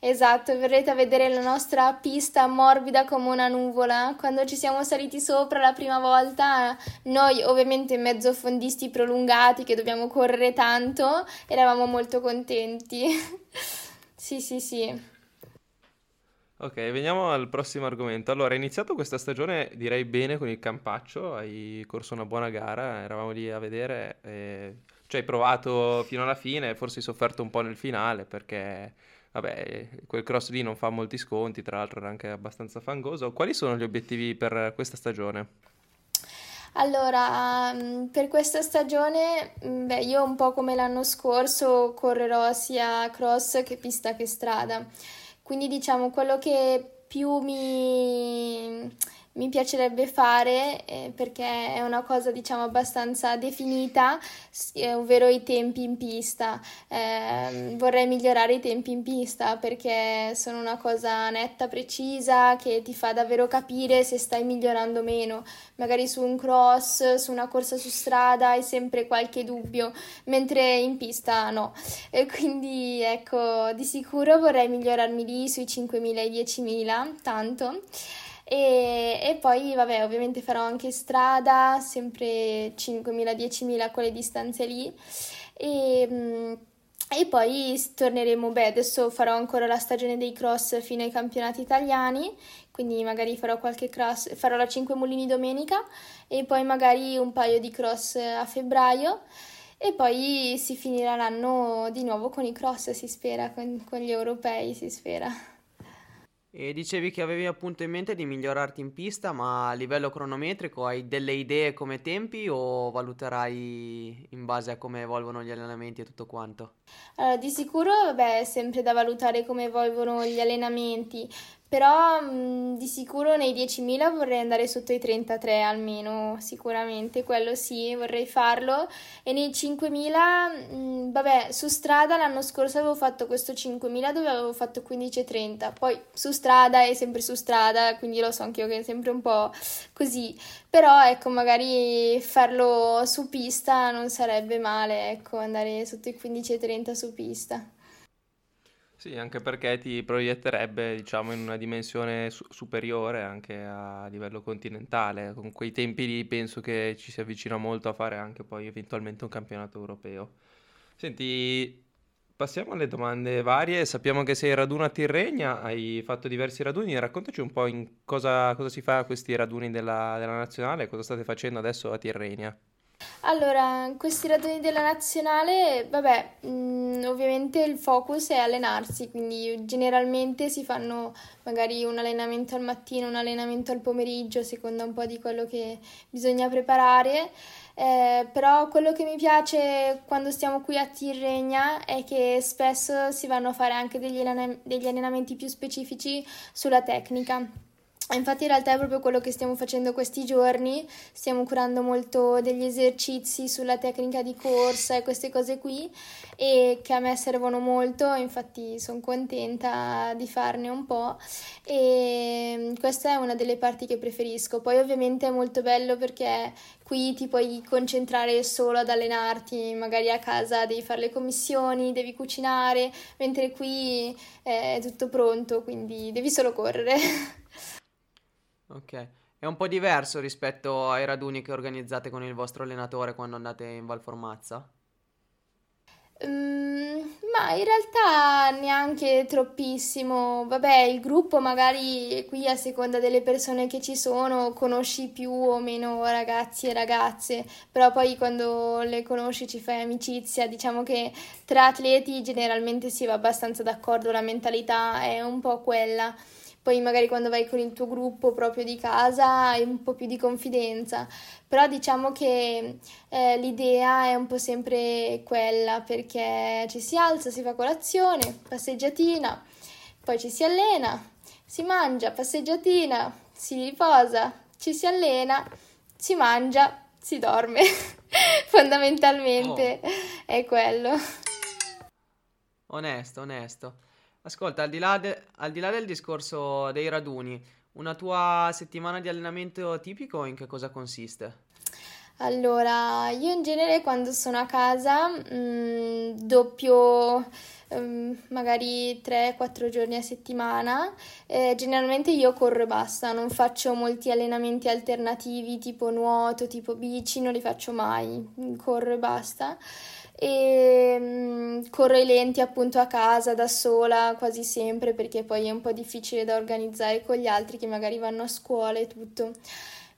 Esatto, verrete a vedere la nostra pista morbida come una nuvola. Quando ci siamo saliti sopra la prima volta, noi ovviamente mezzo fondisti prolungati che dobbiamo correre tanto, eravamo molto contenti. sì, sì, sì. Ok, veniamo al prossimo argomento. Allora, hai iniziato questa stagione, direi bene, con il Campaccio, hai corso una buona gara, eravamo lì a vedere, e... cioè hai provato fino alla fine, forse hai sofferto un po' nel finale perché Vabbè, quel cross lì non fa molti sconti, tra l'altro era anche abbastanza fangoso. Quali sono gli obiettivi per questa stagione? Allora, mm, per questa stagione, mm, beh, io un po' come l'anno scorso correrò sia cross che pista che strada. Quindi diciamo quello che più mi mi piacerebbe fare eh, perché è una cosa diciamo abbastanza definita, eh, ovvero i tempi in pista. Eh, vorrei migliorare i tempi in pista perché sono una cosa netta, precisa, che ti fa davvero capire se stai migliorando o meno. Magari su un cross, su una corsa su strada hai sempre qualche dubbio, mentre in pista no. E quindi ecco, di sicuro vorrei migliorarmi lì sui 5.000 e 10.000, tanto. E, e, poi, vabbè, ovviamente farò anche strada, sempre 5.000-10.000 quelle distanze lì. E, mm, e poi torneremo, beh, adesso farò ancora la stagione dei cross fino ai campionati italiani, quindi magari farò qualche cross, farò la 5 mulini domenica e poi magari un paio di cross a febbraio e poi si finirà l'anno di nuovo con i cross, si spera, con, con gli europei, si spera. E dicevi che avevi appunto in mente di migliorarti in pista, ma a livello cronometrico hai delle idee come tempi o valuterai in base a come evolvono gli allenamenti e tutto quanto? Allora, di sicuro, beh, è sempre da valutare come evolvono gli allenamenti, però mh, di sicuro nei 10.000 vorrei andare sotto i 33 almeno, sicuramente, quello sì, vorrei farlo. E nei 5.000, mh, vabbè, su strada l'anno scorso avevo fatto questo 5.000 dove avevo fatto 15.30, poi su strada è sempre su strada, quindi lo so anch'io che è sempre un po' così. Però ecco, magari farlo su pista non sarebbe male, ecco, andare sotto i 15.30 su pista. Sì, anche perché ti proietterebbe, diciamo, in una dimensione su- superiore anche a livello continentale. Con quei tempi lì penso che ci si avvicina molto a fare anche poi eventualmente un campionato europeo. Senti, passiamo alle domande varie. Sappiamo che sei raduno a Tirregna, hai fatto diversi raduni. Raccontaci un po' in cosa, cosa si fa a questi raduni della, della nazionale, cosa state facendo adesso a Tirrenia. Allora, questi raduni della nazionale, vabbè, mh, mm, ovviamente il focus è allenarsi, quindi generalmente si fanno magari un allenamento al mattino, un allenamento al pomeriggio, a seconda un po' di quello che bisogna preparare. Eh, però quello che mi piace quando stiamo qui a Tirregna è che spesso si vanno a fare anche degli, degli allenamenti più specifici sulla tecnica. Infatti in realtà è proprio quello che stiamo facendo questi giorni, stiamo curando molto degli esercizi sulla tecnica di corsa e queste cose qui e che a me servono molto, infatti sono contenta di farne un po' e questa è una delle parti che preferisco. Poi ovviamente è molto bello perché qui ti puoi concentrare solo ad allenarti, magari a casa devi fare le commissioni, devi cucinare, mentre qui è tutto pronto, quindi devi solo correre. Ok. È un po' diverso rispetto ai raduni che organizzate con il vostro allenatore quando andate in Valformazza? Mm, ma in realtà neanche troppissimo. Vabbè, il gruppo magari qui a seconda delle persone che ci sono conosci più o meno ragazzi e ragazze, però poi quando le conosci ci fai amicizia. Diciamo che tra atleti generalmente si va abbastanza d'accordo, la mentalità è un po' quella poi magari quando vai con il tuo gruppo proprio di casa hai un po' più di confidenza, però diciamo che eh, l'idea è un po' sempre quella perché ci si alza, si fa colazione, passeggiatina, poi ci si allena, si mangia, passeggiatina, si riposa, ci si allena, si mangia, si dorme. Fondamentalmente oh. è quello. Onesto, onesto. Ascolta, al di là, de- al di là del discorso dei raduni, una tua settimana di allenamento tipico in che cosa consiste? Allora, io in genere quando sono a casa mh, mm, doppio um, magari 3-4 giorni a settimana. Eh, generalmente io corro e basta, non faccio molti allenamenti alternativi tipo nuoto, tipo bici, non li faccio mai, corro e basta e um, corro i lenti appunto a casa da sola quasi sempre perché poi è un po' difficile da organizzare con gli altri che magari vanno a scuola e tutto.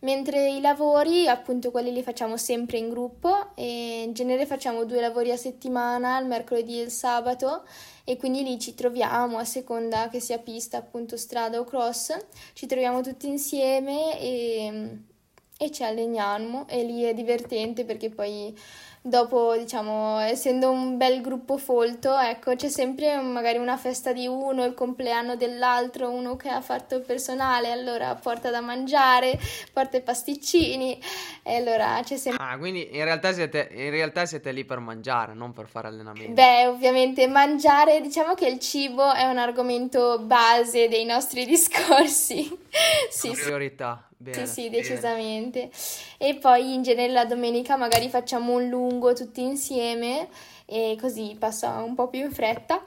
Mentre i lavori, appunto, quelli li facciamo sempre in gruppo e in genere facciamo due lavori a settimana, il mercoledì e il sabato e quindi lì ci troviamo a seconda che sia pista, appunto strada o cross, ci troviamo tutti insieme e, e ci alleniamo e lì è divertente perché poi dopo, diciamo, essendo un bel gruppo folto, ecco, c'è sempre magari una festa di uno, il compleanno dell'altro, uno che ha fatto il personale, allora porta da mangiare, porta i pasticcini, e allora c'è sempre... Ah, quindi in realtà siete, in realtà siete lì per mangiare, non per fare allenamento. Beh, ovviamente mangiare, diciamo che il cibo è un argomento base dei nostri discorsi. sì, priorità. Bene, sì, sì, decisamente. E poi in genere la domenica magari facciamo un lungo tutti insieme e così passa un po' più in fretta.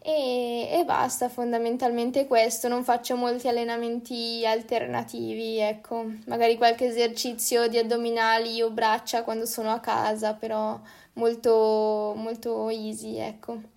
E, e, basta, fondamentalmente questo, non faccio molti allenamenti alternativi, ecco, magari qualche esercizio di addominali o braccia quando sono a casa, però molto, molto easy, ecco.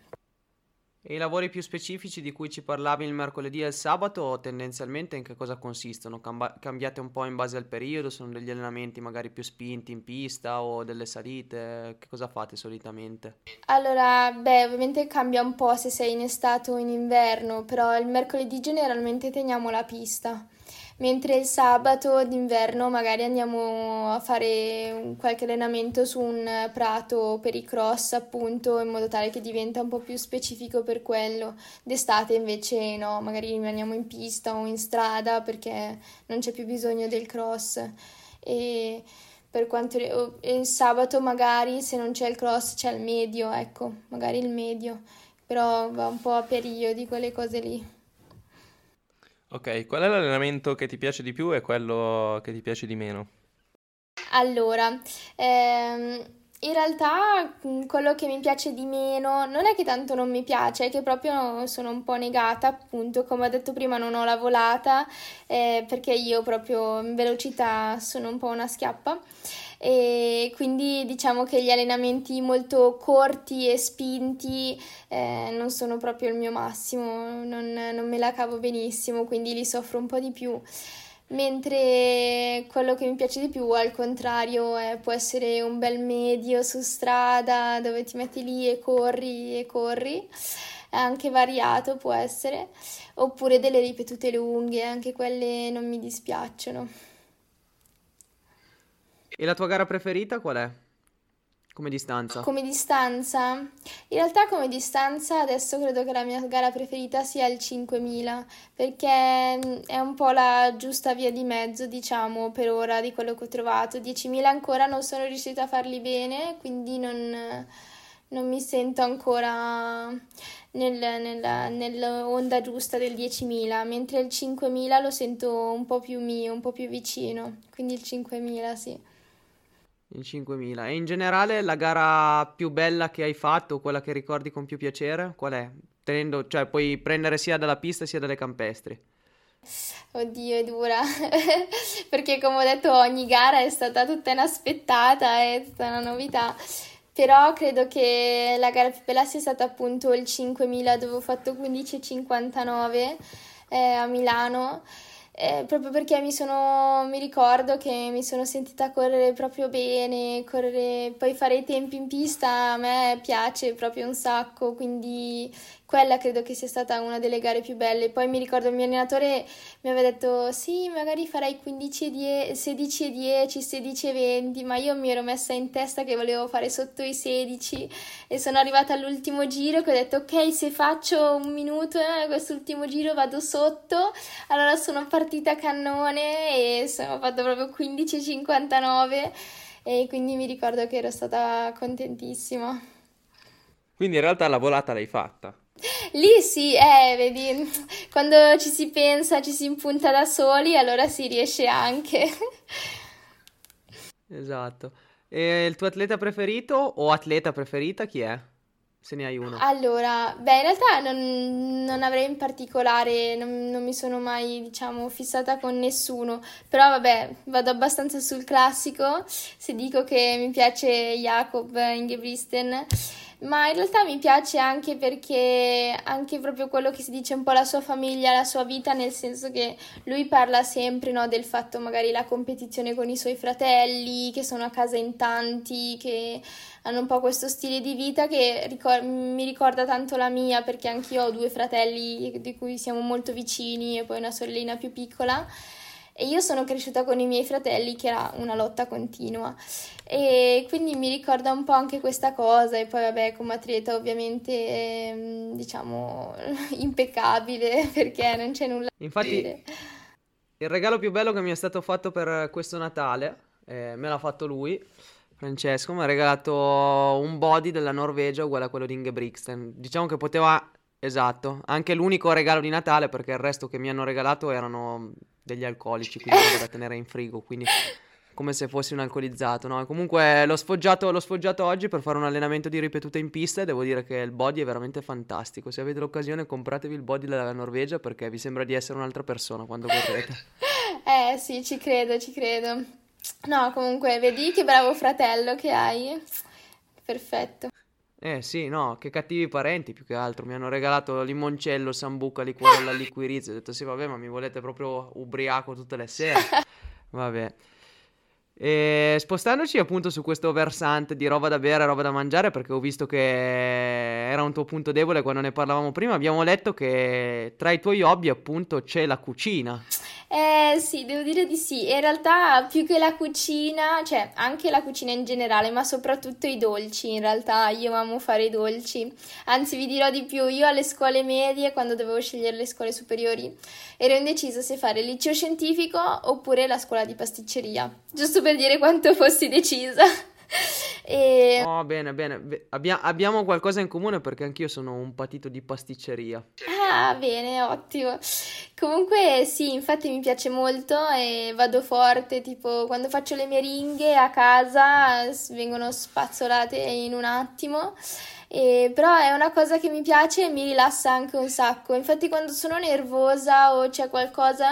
E i lavori più specifici di cui ci parlavi il mercoledì e il sabato, tendenzialmente in che cosa consistono? Camba- cambiate un po' in base al periodo? Sono degli allenamenti magari più spinti in pista o delle salite? Che cosa fate solitamente? Allora, beh, ovviamente cambia un po' se sei in estate o in inverno, però il mercoledì generalmente teniamo la pista mentre il sabato d'inverno magari andiamo a fare qualche allenamento su un prato per i cross appunto in modo tale che diventa un po' più specifico per quello. D'estate invece no, magari rimaniamo in pista o in strada perché non c'è più bisogno del cross. E per quanto il sabato magari se non c'è il cross c'è il medio, ecco, magari il medio, però va un po' a periodi quelle cose lì. Ok, qual è l'allenamento che ti piace di più e quello che ti piace di meno? Allora, ehm, in realtà quello che mi piace di meno non è che tanto non mi piace, è che proprio sono un po' negata, appunto, come ho detto prima non ho la volata eh, perché io proprio in velocità sono un po' una schiappa e quindi diciamo che gli allenamenti molto corti e spinti eh, non sono proprio il mio massimo, non, non me la cavo benissimo, quindi li soffro un po' di più. Mentre quello che mi piace di più al contrario è, può essere un bel medio su strada dove ti metti lì e corri e corri, anche variato può essere, oppure delle ripetute lunghe, anche quelle non mi dispiacciono. E la tua gara preferita qual è? Come distanza? Come distanza? In realtà come distanza adesso credo che la mia gara preferita sia il 5000 perché mm, è un po' la giusta via di mezzo diciamo per ora di quello che ho trovato. 10.000 ancora non sono riuscita a farli bene quindi non, non mi sento ancora nel, nella, nell'onda giusta del 10.000 mentre il 5.000 lo sento un po' più mio, un po' più vicino quindi il 5.000 sì. In 5000. E in generale la gara più bella che hai fatto, quella che ricordi con più piacere, qual è? Tenendo, cioè puoi prendere sia dalla pista sia dalle campestri. Oddio, è dura, perché come ho detto ogni gara è stata tutta inaspettata, è stata una novità, però credo che la gara più bella sia stata appunto il 5000 dove ho fatto 15,59 eh, a Milano eh, proprio perché mi sono, mi ricordo che mi sono sentita correre proprio bene, correre, poi fare i tempi in pista a me piace proprio un sacco, quindi quella credo che sia stata una delle gare più belle. Poi mi ricordo il mio allenatore mi aveva detto sì, magari farai 15 e 10, 16 e 10, 16 e 20, ma io mi ero messa in testa che volevo fare sotto i 16 e sono arrivata all'ultimo giro che ho detto ok, se faccio un minuto eh, quest'ultimo giro vado sotto, allora sono partita a cannone e sono fatto proprio 15,59 e quindi mi ricordo che ero stata contentissima. Quindi in realtà la volata l'hai fatta. Lì sì, eh, vedi, quando ci si pensa, ci si impunta da soli, allora si riesce anche. Esatto. E il tuo atleta preferito o atleta preferita chi è? Se ne hai uno. Allora, beh, in realtà non, non avrei in particolare, non, non, mi sono mai, diciamo, fissata con nessuno, però vabbè, vado abbastanza sul classico, se dico che mi piace Jacob Ingebristen ma in realtà mi piace anche perché anche proprio quello che si dice un po' la sua famiglia, la sua vita, nel senso che lui parla sempre no, del fatto magari la competizione con i suoi fratelli, che sono a casa in tanti, che hanno un po' questo stile di vita che ricor- mi ricorda tanto la mia perché anch'io ho due fratelli di cui siamo molto vicini e poi una sorellina più piccola e io sono cresciuta con i miei fratelli che era una lotta continua e quindi mi ricorda un po' anche questa cosa e poi vabbè come atleta ovviamente ehm, diciamo impeccabile perché non c'è nulla Infatti, da dire. Il regalo più bello che mi è stato fatto per questo Natale, eh, me l'ha fatto lui, Francesco, mi ha regalato un body della Norvegia uguale a quello di Ingebrigtsen. Diciamo che poteva Esatto, anche l'unico regalo di Natale perché il resto che mi hanno regalato erano degli alcolici, quindi da tenere in frigo, quindi come se fossi un alcolizzato, no? Comunque l'ho sfoggiato, l'ho sfoggiato oggi per fare un allenamento di ripetute in pista e devo dire che il body è veramente fantastico. Se avete l'occasione compratevi il body della Norvegia perché vi sembra di essere un'altra persona quando correte. eh sì, ci credo, ci credo. No, comunque, vedi che bravo fratello che hai. Perfetto. Eh sì, no, che cattivi parenti più che altro. Mi hanno regalato limoncello, sambuca, liquore alla liquirizia. Ho detto sì, vabbè, ma mi volete proprio ubriaco tutte le sere. Vabbè. E spostandoci appunto su questo versante di roba da bere, roba da mangiare, perché ho visto che era un tuo punto debole quando ne parlavamo prima, abbiamo letto che tra i tuoi hobby appunto c'è la cucina. Eh sì, devo dire di sì. In realtà più che la cucina, cioè anche la cucina in generale, ma soprattutto i dolci. In realtà io amo fare i dolci. Anzi, vi dirò di più, io alle scuole medie, quando dovevo scegliere le scuole superiori, ero indecisa se fare il liceo scientifico oppure la scuola di pasticceria. Giusto per dire quanto fossi decisa. E... Oh, bene, bene. Abbia- abbiamo qualcosa in comune perché anch'io sono un patito di pasticceria. Ah, bene, ottimo. Comunque sì, infatti mi piace molto e vado forte, tipo quando faccio le meringhe a casa vengono spazzolate in un attimo. E, però è una cosa che mi piace e mi rilassa anche un sacco. Infatti, quando sono nervosa o c'è qualcosa,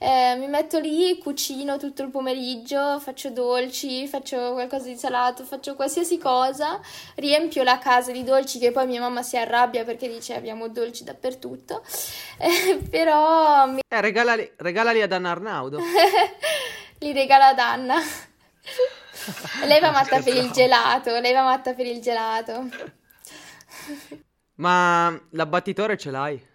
eh, mi metto lì, cucino tutto il pomeriggio, faccio dolci, faccio qualcosa di salato, faccio qualsiasi cosa, riempio la casa di dolci che poi mia mamma si arrabbia perché dice abbiamo dolci dappertutto. Eh, però. Mi... Eh, regalali, regalali ad Anna Arnaudo. Li regala ad Anna. lei va matta per il gelato, lei va matta per il gelato. Ma l'abbattitore ce l'hai?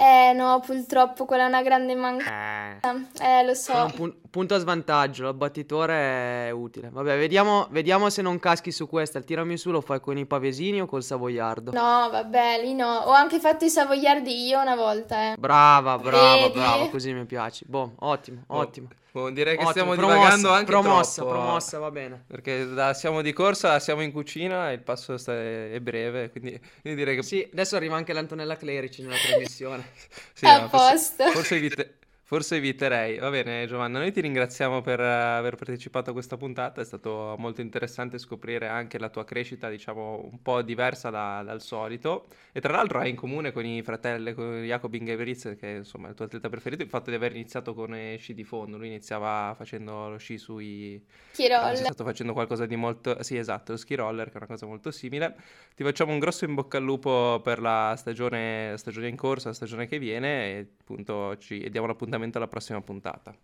Eh no, purtroppo quella è una grande mancanza. Eh, eh lo so. Pun- punto a svantaggio, l'abbattitore è utile. Vabbè, vediamo, vediamo, se non caschi su questa. Il tirami su lo fai con i pavesini o col savoiardo? No, vabbè, lì no. Ho anche fatto i savoiardi io una volta, eh. Brava, brava, Vedi? brava, così mi piaci. Boh, ottimo, oh. ottimo. Boh, direi che Ottimo, stiamo promossa, divagando anche promossa, troppo. Promossa, va bene. Perché da siamo di corsa, siamo in cucina e il passo è breve, quindi, quindi direi che... Sì, adesso arriva anche l'Antonella Clerici nella trasmissione. sì, a no, posto. Forse, forse evite, Forse eviterei. Va bene, Giovanna, noi ti ringraziamo per aver partecipato a questa puntata. È stato molto interessante scoprire anche la tua crescita, diciamo, un po' diversa da, dal solito. E tra l'altro hai in comune con i fratelli, con Jacob Ingebrigtsen, che insomma è il tuo atleta preferito, il fatto di aver iniziato con sci di fondo. Lui iniziava facendo lo sci sui... Ski roller. Stato facendo qualcosa di molto... Sì, esatto, lo ski roller, che è una cosa molto simile. Ti facciamo un grosso in bocca al lupo per la stagione, stagione in corsa, la stagione che viene e appunto ci diamo l'appuntamento appuntamento alla prossima puntata.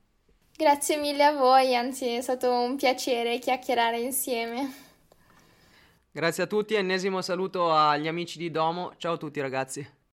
Grazie mille a voi, anzi è stato un piacere chiacchierare insieme. Grazie a tutti, ennesimo saluto agli amici di Domo, ciao a tutti ragazzi.